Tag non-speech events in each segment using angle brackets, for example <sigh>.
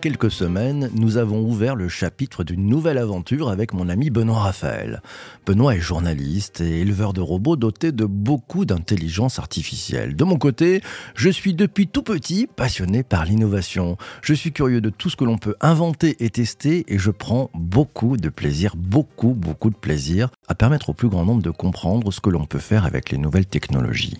quelques semaines, nous avons ouvert le chapitre d'une nouvelle aventure avec mon ami Benoît Raphaël. Benoît est journaliste et éleveur de robots doté de beaucoup d'intelligence artificielle. De mon côté, je suis depuis tout petit passionné par l'innovation. Je suis curieux de tout ce que l'on peut inventer et tester et je prends beaucoup de plaisir, beaucoup, beaucoup de plaisir à permettre au plus grand nombre de comprendre ce que l'on peut faire avec les nouvelles technologies.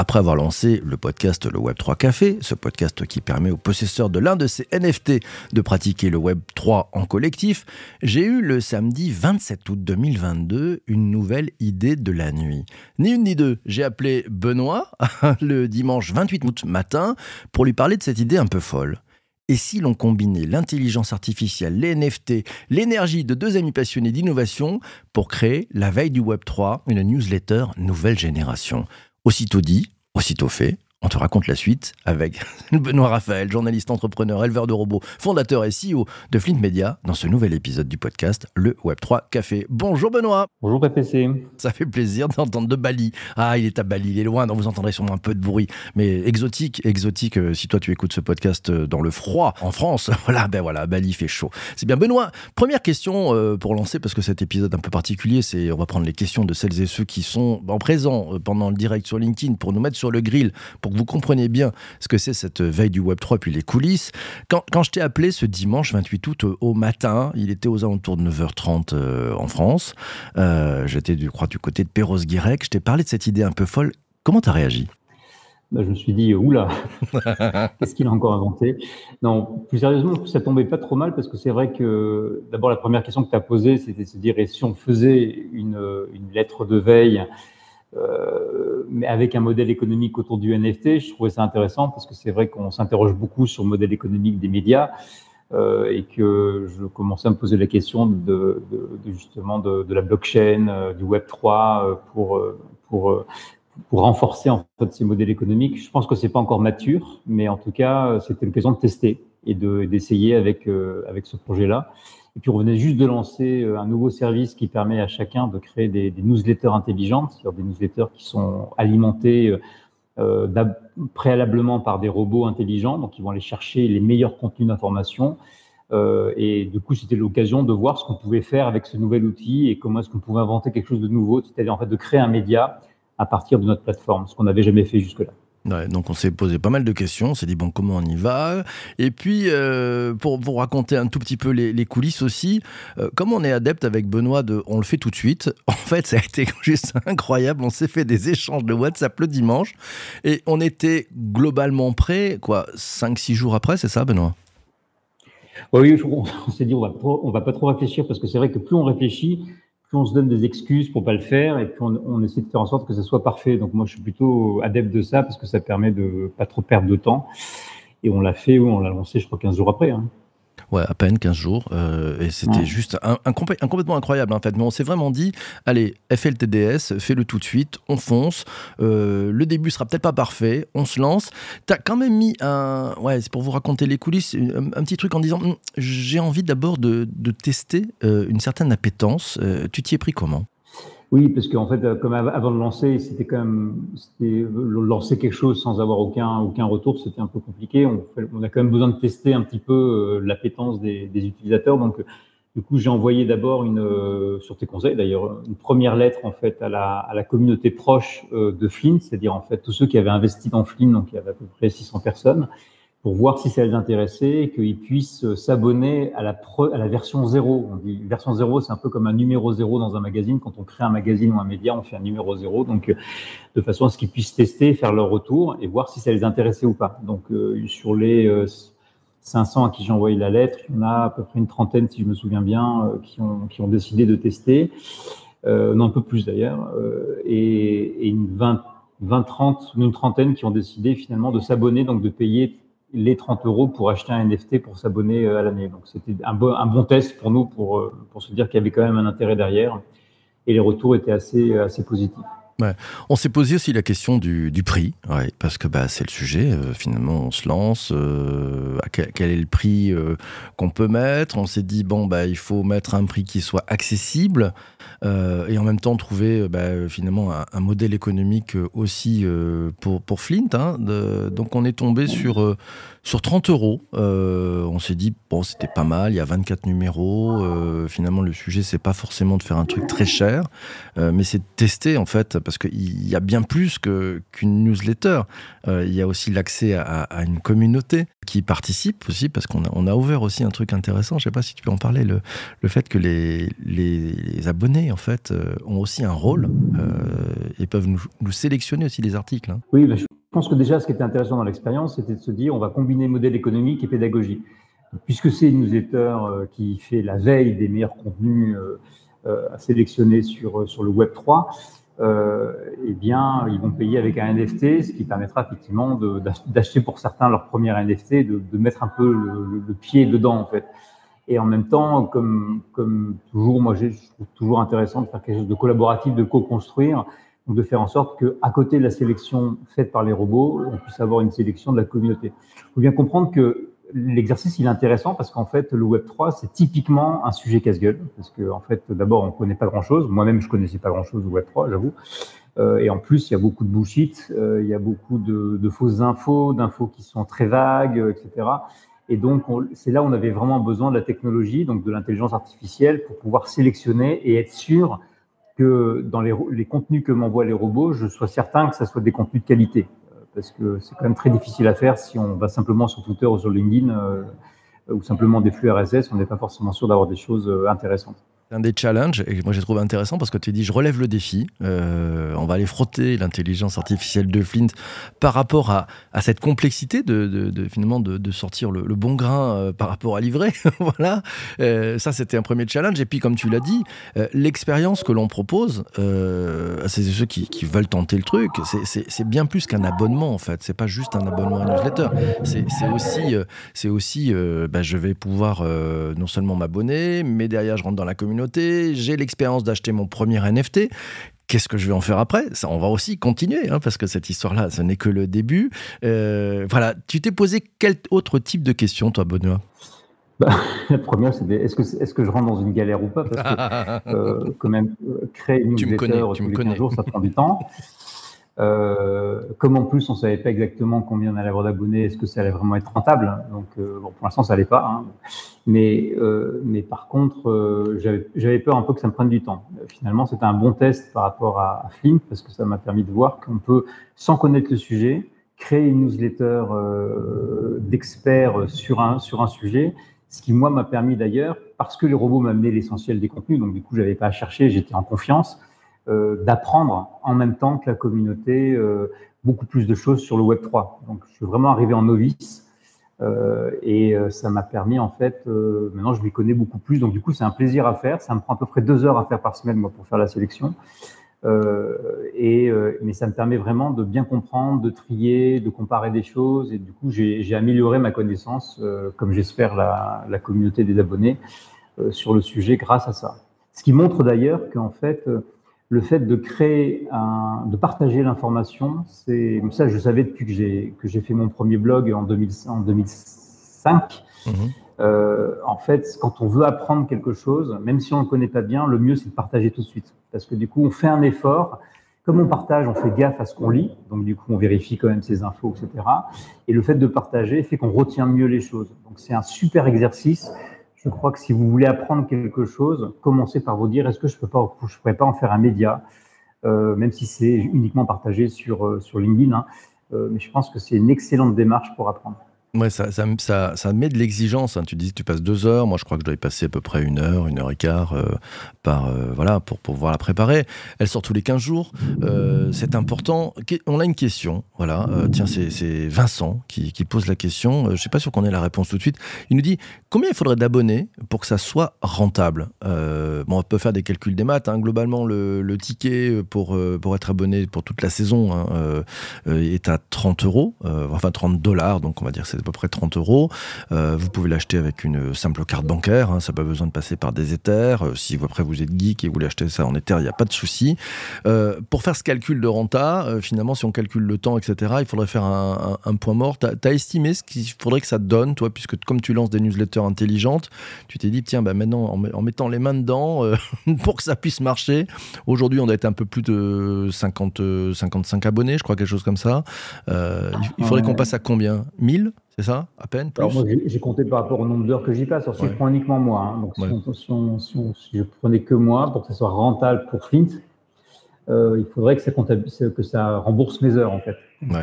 Après avoir lancé le podcast Le Web 3 Café, ce podcast qui permet aux possesseurs de l'un de ces NFT de pratiquer le Web 3 en collectif, j'ai eu le samedi 27 août 2022 une nouvelle idée de la nuit. Ni une ni deux, j'ai appelé Benoît <laughs> le dimanche 28 août matin pour lui parler de cette idée un peu folle. Et si l'on combinait l'intelligence artificielle, les NFT, l'énergie de deux amis passionnés d'innovation pour créer la veille du Web 3 une newsletter nouvelle génération Aussitôt dit, aussitôt fait. On te raconte la suite avec <laughs> Benoît Raphaël, journaliste, entrepreneur, éleveur de robots, fondateur et CEO de Flint Media, dans ce nouvel épisode du podcast Le Web3 Café. Bonjour Benoît. Bonjour PPC. Ça fait plaisir d'entendre de Bali. Ah, il est à Bali, il est loin, donc vous entendrez sûrement un peu de bruit. Mais exotique, exotique, euh, si toi tu écoutes ce podcast euh, dans le froid en France, <laughs> voilà, ben voilà, Bali fait chaud. C'est bien Benoît. Première question euh, pour lancer, parce que cet épisode un peu particulier, c'est on va prendre les questions de celles et ceux qui sont en présent pendant le direct sur LinkedIn pour nous mettre sur le grill, pour que vous compreniez bien ce que c'est cette veille du Web3 puis les coulisses. Quand, quand je t'ai appelé ce dimanche 28 août euh, au matin, il était aux alentours de 9h30 euh, en France. Euh, J'étais, je crois, du côté de Perros-Guirec. Je t'ai parlé de cette idée un peu folle. Comment t'as réagi? Bah, je me suis dit, oula, <laughs> qu'est-ce qu'il a encore inventé? Non, plus sérieusement, ça tombait pas trop mal parce que c'est vrai que d'abord la première question que tu as posée, c'était de se dire, et si on faisait une, une lettre de veille euh, mais avec un modèle économique autour du NFT, je trouvais ça intéressant parce que c'est vrai qu'on s'interroge beaucoup sur le modèle économique des médias euh, et que je commençais à me poser la question de, justement de, la blockchain, euh, du Web 3 euh, pour euh, pour pour renforcer en fait ces modèles économiques. Je pense que c'est pas encore mature, mais en tout cas c'était l'occasion de tester et d'essayer avec avec ce projet-là. Et puis on venait juste de lancer euh, un nouveau service qui permet à chacun de créer des, newsletters intelligentes, c'est-à-dire des newsletters qui sont alimentés euh, euh préalablement par des robots intelligents, donc ils vont aller chercher les meilleurs contenus d'information. Et du coup, c'était l'occasion de voir ce qu'on pouvait faire avec ce nouvel outil et comment est-ce qu'on pouvait inventer quelque chose de nouveau, c'est-à-dire en fait de créer un média à partir de notre plateforme, ce qu'on n'avait jamais fait jusque-là. Donc on s'est posé pas mal de questions, on s'est dit bon comment on y va? Et puis euh, pour vous raconter un tout petit peu les, coulisses aussi, euh, comme on est adepte avec Benoît de on le fait tout de suite, <laughs> en fait ça a été <laughs> juste incroyable, on s'est fait des échanges de WhatsApp le dimanche et on était globalement prêt quoi 5-6 jours après c'est ça Benoît? Oui, on, on <laughs> s'est dit on va, on va pas trop réfléchir parce que c'est vrai que plus on réfléchit, plus on se donne des excuses pour pas le faire et puis on, essaie de faire en sorte que ça soit parfait. Donc moi, je suis plutôt adepte de ça parce que ça permet de pas trop perdre de temps. Et on l'a fait, oui, on l'a lancé, je crois, 15 jours après. Hein. Ouais, à peine 15 jours. Euh, et c'était ouais. juste un, un, un, complètement incroyable, en fait. Mais on s'est vraiment dit, allez, FLTDS, fais-le tout de suite, on fonce. Euh, le début sera peut-être pas parfait, on se lance. T'as quand même mis un. Ouais, c'est pour vous raconter les coulisses, un, un petit truc en disant, hm, j'ai envie d'abord de, de, tester euh, une certaine appétence. Tu t'y es pris comment? Oui, parce qu'en fait, euh, comme avant de lancer, c'était quand même c'était lancer quelque chose sans avoir aucun aucun retour, c'était un peu compliqué. On, a quand même besoin de tester un petit peu euh, l'appétence des, des, utilisateurs. Donc, du coup, j'ai envoyé d'abord une euh, sur tes conseils d'ailleurs une première lettre en fait à la à la communauté proche de Flint, c'est-à-dire en fait tous ceux qui avaient investi dans Flint, donc il y avait à peu près 600 personnes pour voir si ça les intéressait qu'ils puissent s'abonner à la, à la version zéro. Version zéro, c'est un peu comme un numéro zéro dans un magazine. Quand on crée un magazine ou un média, on fait un numéro zéro. Donc, de façon à ce qu'ils puissent tester, faire leur retour et voir si ça les intéressait ou pas. Donc, euh, sur les euh, 500 à qui j'ai envoyé la lettre, il y en a à peu près une trentaine, si je me souviens bien, euh, qui, ont, qui ont décidé de tester. Euh, non, un peu plus d'ailleurs. Euh, et, et, une 20, 20, 30, une trentaine qui ont décidé finalement de s'abonner, donc de payer les 30 euros pour acheter un NFT pour s'abonner euh, à l'année. Donc c'était un bon, test pour nous pour, euh, pour se dire qu'il y avait quand même un intérêt derrière et les retours étaient assez, euh, assez positifs. On s'est posé aussi la question du, prix, parce que bah, c'est le sujet. Euh, finalement, on se lance. Euh, quel, est le prix euh, qu'on peut mettre? On s'est dit bon, bah, il faut mettre un prix qui soit accessible et en même temps trouver bah, finalement un, modèle économique aussi pour, Flint. Hein, donc, on est tombé sur Sur 30 euros, euh, on s'est dit, bon, c'était pas mal, il y a 24 numéros. Euh, finalement, le sujet, c'est pas forcément de faire un truc très cher, euh, mais c'est de tester, en fait, parce qu'il y a bien plus qu'une newsletter. il y a aussi l'accès à, une communauté qui participe aussi, parce qu'on a, on a ouvert aussi un truc intéressant. Je sais pas si tu peux en parler, le, le fait que les, les, abonnés, en fait, ont aussi un rôle et peuvent nous, sélectionner aussi des articles. Hein. Oui, je pense que déjà, ce qui était intéressant dans l'expérience, c'était de se dire, on va combiner modèle économique et pédagogie. Puisque c'est une newsletter euh, qui fait la veille des meilleurs contenus euh, euh, à sélectionner sur, sur le Web 3, eh bien, ils vont payer avec un NFT, ce qui permettra effectivement d'acheter pour certains leur premier NFT, de, mettre un peu le, pied dedans, en fait. Et en même temps, comme, comme toujours, moi, je trouve toujours intéressant de faire quelque chose de collaboratif, de co-construire de faire en sorte qu'à côté de la sélection faite par les robots, on puisse avoir une sélection de la communauté. Il faut bien comprendre que l'exercice il est intéressant parce qu'en fait le Web 3 c'est typiquement un sujet casse-gueule parce que en fait d'abord on connaît pas grand-chose. Moi-même je connaissais pas grand-chose au Web 3, j'avoue. Euh, et en plus il y a beaucoup de bullshit, euh, il y a beaucoup de, fausses infos, d'infos qui sont très vagues, etc. Et donc c'est là où on avait vraiment besoin de la technologie, donc de l'intelligence artificielle pour pouvoir sélectionner et être sûr dans les, les contenus que m'envoient les robots, je sois certain que ça soit des contenus de qualité. Euh, parce que c'est quand même très difficile à faire si on va simplement sur Twitter ou sur LinkedIn euh, ou simplement des flux RSS, on n'est pas forcément sûr d'avoir des choses euh, intéressantes un des challenges, et moi j'ai trouvé intéressant parce que tu dis je relève le défi, euh, on va aller frotter l'intelligence artificielle de Flint par rapport à, à cette complexité de, finalement de, sortir le, bon grain euh, par rapport à livrer. <laughs> voilà, euh, ça c'était un premier challenge. Et puis comme tu l'as dit, l'expérience que l'on propose à ceux qui, veulent tenter le truc, c'est bien plus qu'un abonnement en fait. C'est pas juste un abonnement à newsletter. C'est aussi, c'est aussi, bah, je vais pouvoir non seulement m'abonner, mais derrière je rentre dans la communauté j'ai l'expérience d'acheter mon premier NFT. Qu'est-ce que je vais en faire après? Ça, on va aussi continuer, hein, parce que cette histoire-là, ce n'est que le début. Euh, voilà, tu t'es posé quel autre type de questions, toi, Benoît? Bah, la première, c'est est-ce que, est que je rentre dans une galère ou pas? Parce que, <laughs> euh, quand même, euh, créer une newsletter tous les 15 jours, ça prend du temps. <laughs> Euh, comme en plus on savait pas exactement combien on allait avoir d'abonnés, est-ce que ça allait vraiment être rentable Donc euh, pour l'instant ça allait pas, hein. mais euh, mais par contre j'avais peur un peu que ça me prenne du temps. finalement c'était un bon test par rapport à, à parce que ça m'a permis de voir qu'on peut sans connaître le sujet créer une newsletter d'experts sur un sur un sujet. Ce qui moi m'a permis d'ailleurs, parce que les robots m'amenaient l'essentiel des contenus, donc du coup j'avais pas à chercher, j'étais en confiance d'apprendre en même temps que la communauté euh, beaucoup plus de choses sur le Web 3. Donc, je suis vraiment arrivé en novice euh, et ça m'a permis, en fait, maintenant je m'y connais beaucoup plus. Donc, du coup, c'est un plaisir à faire. Ça me prend à peu près deux heures à faire par semaine, moi, pour faire la sélection. et, mais ça me permet vraiment de bien comprendre, de trier, de comparer des choses. Et du coup, j'ai amélioré ma connaissance, comme j'espère la, communauté des abonnés, sur le sujet grâce à ça. Ce qui montre d'ailleurs qu'en fait, le fait de créer, un, de partager l'information, c'est ça je savais depuis que j'ai que j'ai fait mon premier blog en, 2000, en 2005. Mhm. Euh, en fait, quand on veut apprendre quelque chose, même si on ne le connaît pas bien, le mieux c'est de partager tout de suite, parce que du coup on fait un effort. Comme on partage, on fait gaffe à ce qu'on lit, donc du coup on vérifie quand même ses infos, etc. Et le fait de partager fait qu'on retient mieux les choses. Donc c'est un super exercice je crois que si vous voulez apprendre quelque chose, commencez par vous dire est-ce que je ne pourrais pas en faire un média, euh, même si c'est uniquement partagé sur, euh, sur LinkedIn. Hein. Euh, mais je pense que c'est une excellente démarche pour apprendre. Ouais, ça, ça, ça, met de l'exigence. Hein. Tu dis tu passes deux heures. Moi, je crois que je dois y passer à peu près une heure, une heure et quart euh, par, euh, voilà, pour, pour pouvoir la préparer. Elle sort tous les 15 jours. Euh, c'est important. On a une question. Voilà. Tiens, c'est Vincent qui, pose la question. Je sais pas sûr qu'on ait la réponse tout de suite. Il nous dit combien il faudrait d'abonnés pour que ça soit rentable? Bon, on peut faire des calculs des maths. Hein. Globalement, le, le, ticket pour, pour être abonné pour toute la saison hein, est à 30 euros, enfin 30 dollars. Donc, on va dire c'est à peu près 30 euros. Euh, vous pouvez l'acheter avec une simple carte bancaire, hein, ça n'a pas besoin de passer par des Ethers. Euh, si après vous êtes geek et vous voulez acheter ça en Ether, il n'y a pas de souci. Euh, pour faire ce calcul de renta, finalement, si on calcule le temps, etc., il faudrait faire un, point mort. Tu as, estimé ce qu'il faudrait que ça donne, toi, puisque comme tu lances des newsletters intelligentes, tu t'es dit, tiens, bah, maintenant, en, mettant les mains dedans, <laughs> pour que ça puisse marcher, aujourd'hui, on a été un peu plus de 50, 55 abonnés, je crois, quelque chose comme ça. il, faudrait qu'on passe à combien? 1000 c'est ça À peine Alors moi, j'ai compté par rapport au nombre d'heures que j'y passe. Alors, si je prends uniquement moi, hein, donc si, je prenais que moi pour que ça soit rentable pour Flint, euh, il faudrait que ça, que ça rembourse mes heures en fait.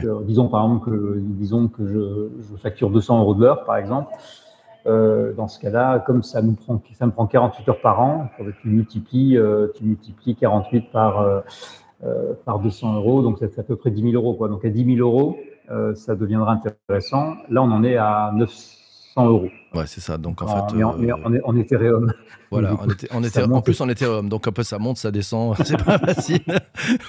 Euh, disons par exemple que, disons que je, facture 200 euros de l'heure par exemple. Euh, dans ce cas-là, comme ça me prend, ça me prend 48 heures par an, tu multiplies, tu multiplies 48 par par 200 euros, donc ça fait à peu près 10 000 euros. Quoi. Donc à 10 000 euros, ça deviendra intéressant. Là, on en est à 900 euros. Ouais, c'est ça. Donc en fait, mais en, en, Ethereum. <laughs> Voilà, <laughs> on était, on était en plus en Ethereum, donc un peu ça monte, ça descend, <laughs> c'est pas facile.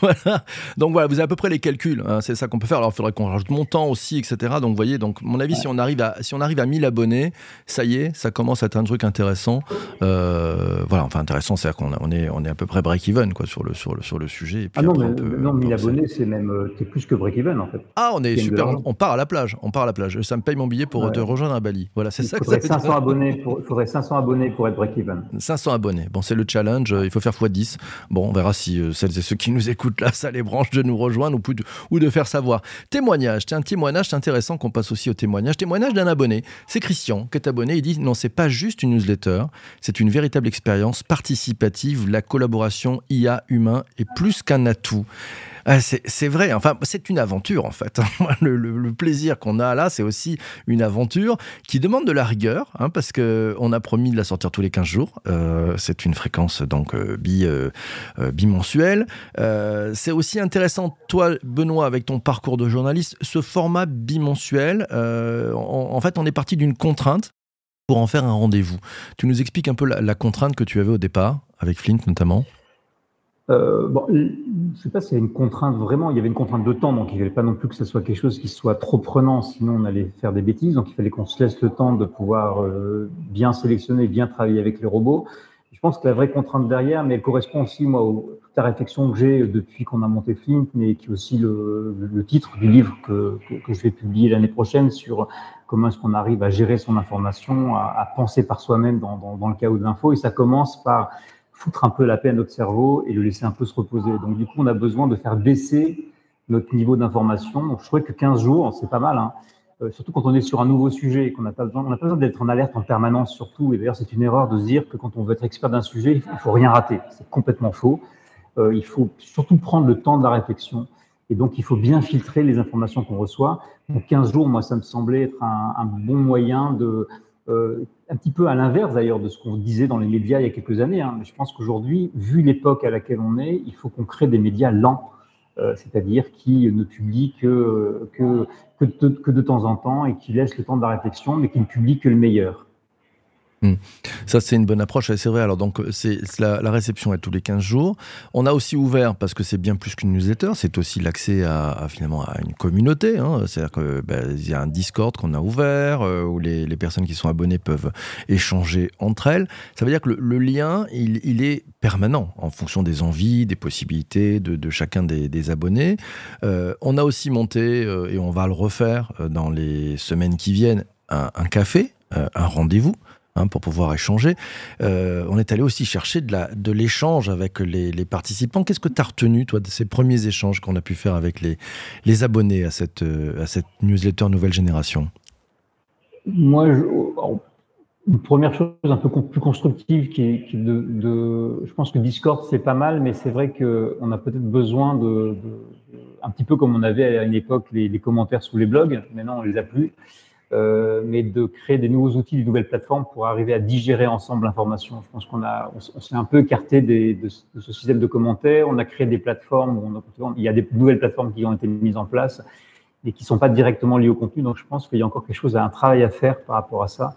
voilà. Donc voilà, vous avez à peu près les calculs, hein, c'est ça qu'on peut faire. Alors il faudrait qu'on rajoute mon temps aussi, etc. Donc vous voyez, donc mon avis, si on arrive à si on arrive à 1000 abonnés, ça y est, ça commence à être un truc intéressant. Euh, voilà, enfin intéressant, c'est-à-dire qu'on on est on est à peu près break even quoi sur le sur le sur le sujet. Et puis ah non, mais, non, 1000 abonnés, c'est même euh, es plus que break even en fait. Ah, on est super, on, part à la plage, on part à la plage. Ça me paye mon billet pour te rejoindre à Bali. Voilà, c'est ça. Il faudrait 500 abonnés pour, faudrait 500 abonnés pour être break even. 500 abonnés. Bon, c'est le challenge, il faut faire x10. Bon, on verra si euh, celles et ceux qui nous écoutent là, <laughs> ça les branche de nous rejoindre ou, de, ou de faire savoir. Témoignage, c'est un témoignage, c'est intéressant qu'on passe aussi au témoignage. Témoignage d'un abonné. C'est Christian qui est abonné. Il dit non, c'est pas juste une newsletter, c'est une véritable expérience participative. La collaboration IA humain est plus qu'un atout. Ah, c'est vrai, enfin, c'est une aventure en fait. <laughs> le, plaisir qu'on a là, c'est aussi une aventure qui demande de la rigueur, hein, parce qu'on a promis de la sortir tous les 15 jours. Euh, c'est une fréquence donc euh, bi, euh, bimensuelle. c'est aussi intéressant, toi, Benoît, avec ton parcours de journaliste, ce format bimensuel. En, fait, on est parti d'une contrainte pour en faire un rendez-vous. Tu nous expliques un peu la contrainte que tu avais au départ, avec Flint notamment euh, bon, je ne sais pas s'il y a une contrainte vraiment, il y avait une contrainte de temps, donc il ne fallait pas non plus que ce soit quelque chose qui soit trop prenant, sinon on allait faire des bêtises, donc il fallait qu'on se laisse le temps de pouvoir euh, bien sélectionner, bien travailler avec les robots. Je pense que la vraie contrainte derrière, mais elle correspond aussi, moi, à toute la réflexion que j'ai depuis qu'on a monté Flint, mais qui est aussi le, titre du livre que, je vais publier l'année prochaine sur comment est-ce qu'on arrive à gérer son information, à, à penser par soi-même dans le chaos de l'info, et ça commence par foutre un peu la paix à notre cerveau et le laisser un peu se reposer. Donc, du coup, on a besoin de faire baisser notre niveau d'information. Je trouvais que 15 jours, c'est pas mal, hein. euh, surtout quand on est sur un nouveau sujet et qu'on n'a pas besoin, besoin d'être en alerte en permanence, surtout. Et d'ailleurs, c'est une erreur de se dire que quand on veut être expert d'un sujet, il faut, faut rien rater. C'est complètement faux. Euh, il faut surtout prendre le temps de la réflexion. Et donc, il faut bien filtrer les informations qu'on reçoit. Donc, 15 jours, moi, ça me semblait être un bon moyen de, euh, un petit peu à l'inverse d'ailleurs de ce qu'on disait dans les médias il y a quelques années. Hein. Je pense qu'aujourd'hui, vu l'époque à laquelle on est, il faut qu'on crée des médias lents, euh, c'est-à-dire qui ne publient que, que, que, de, temps en temps et qui laissent le temps de la réflexion, mais qui ne publient que le meilleur. Hmm. Ça, c'est une bonne approche, c'est vrai. Alors, donc, c'est la, réception est tous les 15 jours. On a aussi ouvert, parce que c'est bien plus qu'une newsletter, c'est aussi l'accès à, finalement à une communauté. Hein. C'est-à-dire qu'il ben, y a un Discord qu'on a ouvert, euh, où les, personnes qui sont abonnées peuvent échanger entre elles. Ça veut dire que le, lien, il, est permanent en fonction des envies, des possibilités de, chacun des, abonnés. Euh, on a aussi monté, euh, et on va le refaire dans les semaines qui viennent, un café, un rendez-vous Hein, pour pouvoir échanger. Euh, on est allé aussi chercher de l'échange avec les, participants. Qu'est-ce que tu as retenu, toi, de ces premiers échanges qu'on a pu faire avec les, abonnés à cette, euh, à cette newsletter Nouvelle Génération? Moi, une première chose un peu plus constructive, qui je pense que Discord, c'est pas mal, mais c'est vrai qu'on a peut-être besoin de, un petit peu comme on avait à une époque les, les commentaires sous les blogs, maintenant on les a plus. Euh, mais de créer des nouveaux outils, des nouvelles plateformes pour arriver à digérer ensemble l'information. Je pense qu'on a, on, s'est un peu écarté de, ce système de commentaires. On a créé des plateformes où il y a des nouvelles plateformes qui ont été mises en place et qui sont pas directement liées au contenu. Donc, je pense qu'il y a encore quelque chose, un travail à faire par rapport à ça.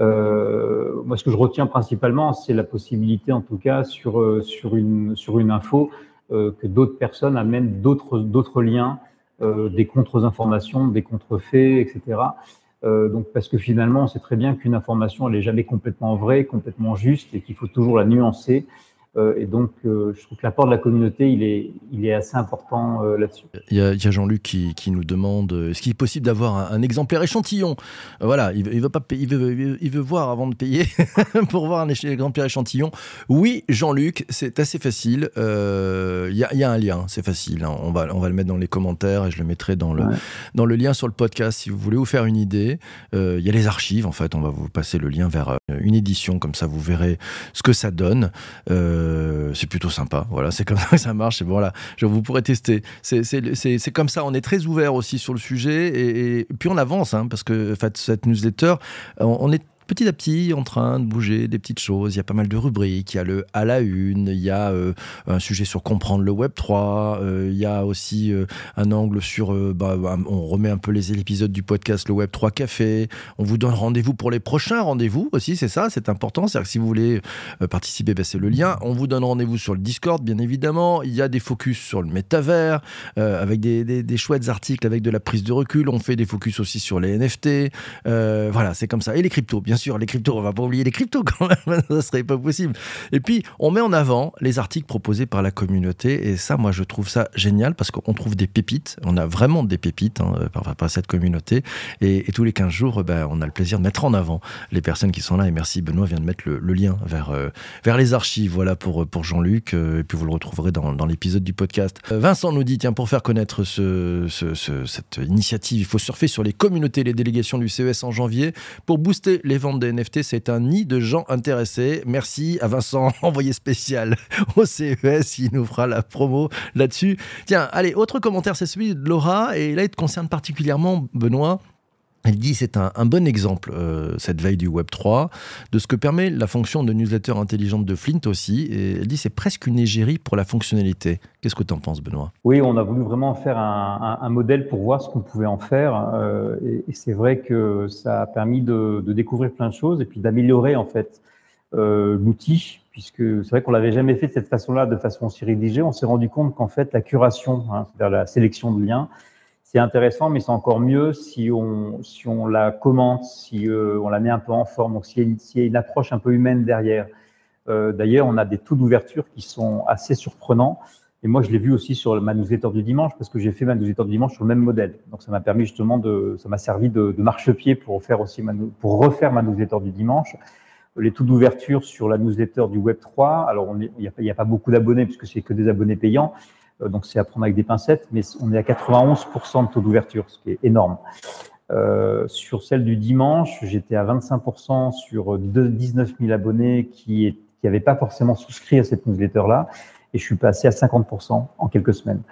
Euh, moi, ce que je retiens principalement, c'est la possibilité, en tout cas, sur euh, sur une sur une info, que d'autres personnes amènent d'autres liens des contre-informations, des contre-faits, etc. Euh, donc parce que finalement, on sait très bien qu'une information, elle n'est jamais complètement vraie, complètement juste, et qu'il faut toujours la nuancer. Euh, et donc, euh, je trouve que l'apport de la communauté, il est, il est assez important euh, là-dessus. Il y a, Jean-Luc qui, qui, nous demande est-ce qu'il est possible d'avoir un, exemplaire échantillon? Voilà, il, il, veut pas il, veut, il veut voir avant de payer <laughs> pour voir un exemplaire échantillon. Oui, Jean-Luc, c'est assez facile. Il y, a, y, a, un lien, c'est facile. Hein. On, va, on va le mettre dans les commentaires et je le mettrai dans le, dans le lien sur le podcast si vous voulez vous faire une idée. Il y a les archives, en fait. On va vous passer le lien vers une édition, comme ça vous verrez ce que ça donne. Euh, c'est plutôt sympa. Voilà, c'est comme <laughs> ça que ça marche. Et vous pourrez tester. C'est comme ça. On est très ouvert aussi sur le sujet et, puis on avance hein, parce que en fait, cette newsletter, on est petit à petit en train de bouger des petites choses. Il y a pas mal de rubriques. Il y a le à la une, il y a euh, un sujet sur comprendre le Web 3. Euh, il y a aussi euh, un angle sur. Bah, on remet un peu les épisodes du podcast Le Web 3 Café. On vous donne rendez-vous pour les prochains rendez-vous aussi. C'est ça, c'est important. C'est-à-dire que si vous voulez participer, bah, c'est le lien. On vous donne rendez-vous sur le Discord, bien évidemment. Il y a des focus sur le métavers avec des, des, des, chouettes articles avec de la prise de recul. On fait des focus aussi sur les NFT. voilà, c'est comme ça. Et les cryptos, bien sûr, les cryptos, on va pas oublier les cryptos quand même, <laughs> ça serait pas possible. Et puis, on met en avant les articles proposés par la communauté, et ça, moi, je trouve ça génial parce qu'on trouve des pépites, on a vraiment des pépites hein, par, par, cette communauté, et, tous les 15 jours, ben, on a le plaisir de mettre en avant les personnes qui sont là, et merci, Benoît vient de mettre le, lien vers, euh, vers les archives, voilà, pour, pour Jean-Luc, euh, et puis vous le retrouverez dans, dans l'épisode du podcast. Euh, Vincent nous dit, tiens, pour faire connaître ce, cette initiative, il faut surfer sur les communautés, les délégations du CES en janvier, pour booster les des NFT, c'est un nid de gens intéressés. Merci à Vincent, <laughs> envoyé spécial au CES, il nous fera la promo là-dessus. Tiens, allez, autre commentaire, c'est celui de Laura, et là, il te concerne particulièrement, Benoît. Elle dit c'est un, bon exemple, euh, cette veille du Web 3, de ce que permet la fonction de newsletter intelligente de Flint aussi. Et elle dit c'est presque une égérie pour la fonctionnalité. Qu'est-ce que tu en penses, Benoît? Oui, on a voulu vraiment faire un, modèle pour voir ce qu'on pouvait en faire. Euh, et, c'est vrai que ça a permis de, découvrir plein de choses et puis d'améliorer en fait euh, l'outil, puisque c'est vrai qu'on l'avait jamais fait de cette façon-là, de façon aussi rédigée. On s'est rendu compte qu'en fait la curation, hein, c'est-à-dire la sélection de liens, c'est intéressant, mais c'est encore mieux si on, si on la commente, si euh, on la met un peu en forme, donc s'il y, a une approche un peu humaine derrière. Euh, D'ailleurs, on a des taux d'ouverture qui sont assez surprenants. Et moi, je l'ai vu aussi sur ma newsletter du dimanche, parce que j'ai fait ma newsletter du dimanche sur le même modèle. Donc, ça m'a permis justement de, ça m'a servi de, de marchepied pour faire aussi pour refaire ma newsletter du dimanche. Les taux d'ouverture sur la newsletter du Web 3, alors il n'y a, a, pas beaucoup d'abonnés puisque c'est que des abonnés payants, donc c'est à prendre avec des pincettes, mais on est à 91% de taux d'ouverture, ce qui est énorme. Euh, sur celle du dimanche, j'étais à 25% sur 19 000 abonnés qui n'avaient pas forcément souscrit à cette newsletter-là, et je suis passé à 50% en quelques semaines.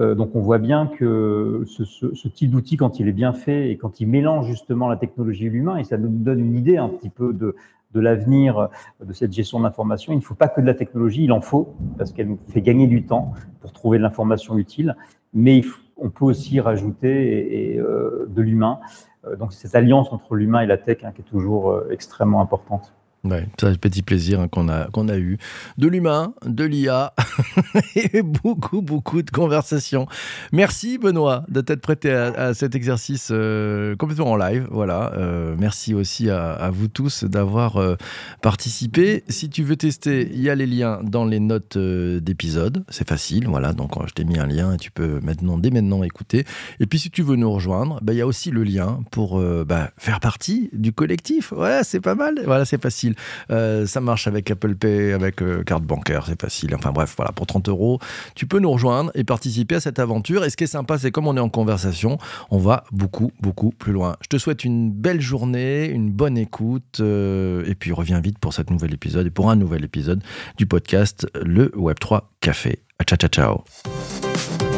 Euh, donc on voit bien que ce, ce, ce type d'outil, quand il est bien fait et quand il mélange justement la technologie et l'humain, et ça nous donne une idée un petit peu de, de l'avenir de cette gestion d'information. Il ne faut pas que de la technologie, il en faut, parce qu'elle nous fait gagner du temps pour trouver de l'information utile, mais on peut aussi rajouter euh, de l'humain. Euh, donc cette alliance entre l'humain et la tech hein, qui est toujours euh, extrêmement importante. Ouais, un petit plaisir hein, qu'on a, qu'on a eu. De l'humain, de l'IA <laughs> et beaucoup, beaucoup de conversations. Merci Benoît de t'être prêté à, cet exercice euh, complètement en live. Voilà. Euh, merci aussi à, vous tous d'avoir euh, participé. Si tu veux tester, il y a les liens dans les notes d'épisode. C'est facile. Voilà. Donc je t'ai mis un lien et tu peux maintenant, dès maintenant écouter. Et puis si tu veux nous rejoindre, bah, il y a aussi le lien pour bah, faire partie du collectif. Ouais, c'est pas mal. Voilà, c'est Euh, ça marche avec Apple Pay, avec euh, carte bancaire, c'est facile. Enfin bref, voilà, pour 30 euros, tu peux nous rejoindre et participer à cette aventure. Et ce qui est sympa, c'est comme on est en conversation, on va beaucoup, beaucoup plus loin. Je te souhaite une belle journée, une bonne écoute, euh, et puis reviens vite pour cet nouvel épisode et pour un nouvel épisode du podcast Le Web3 Café. Ciao, ciao, ciao.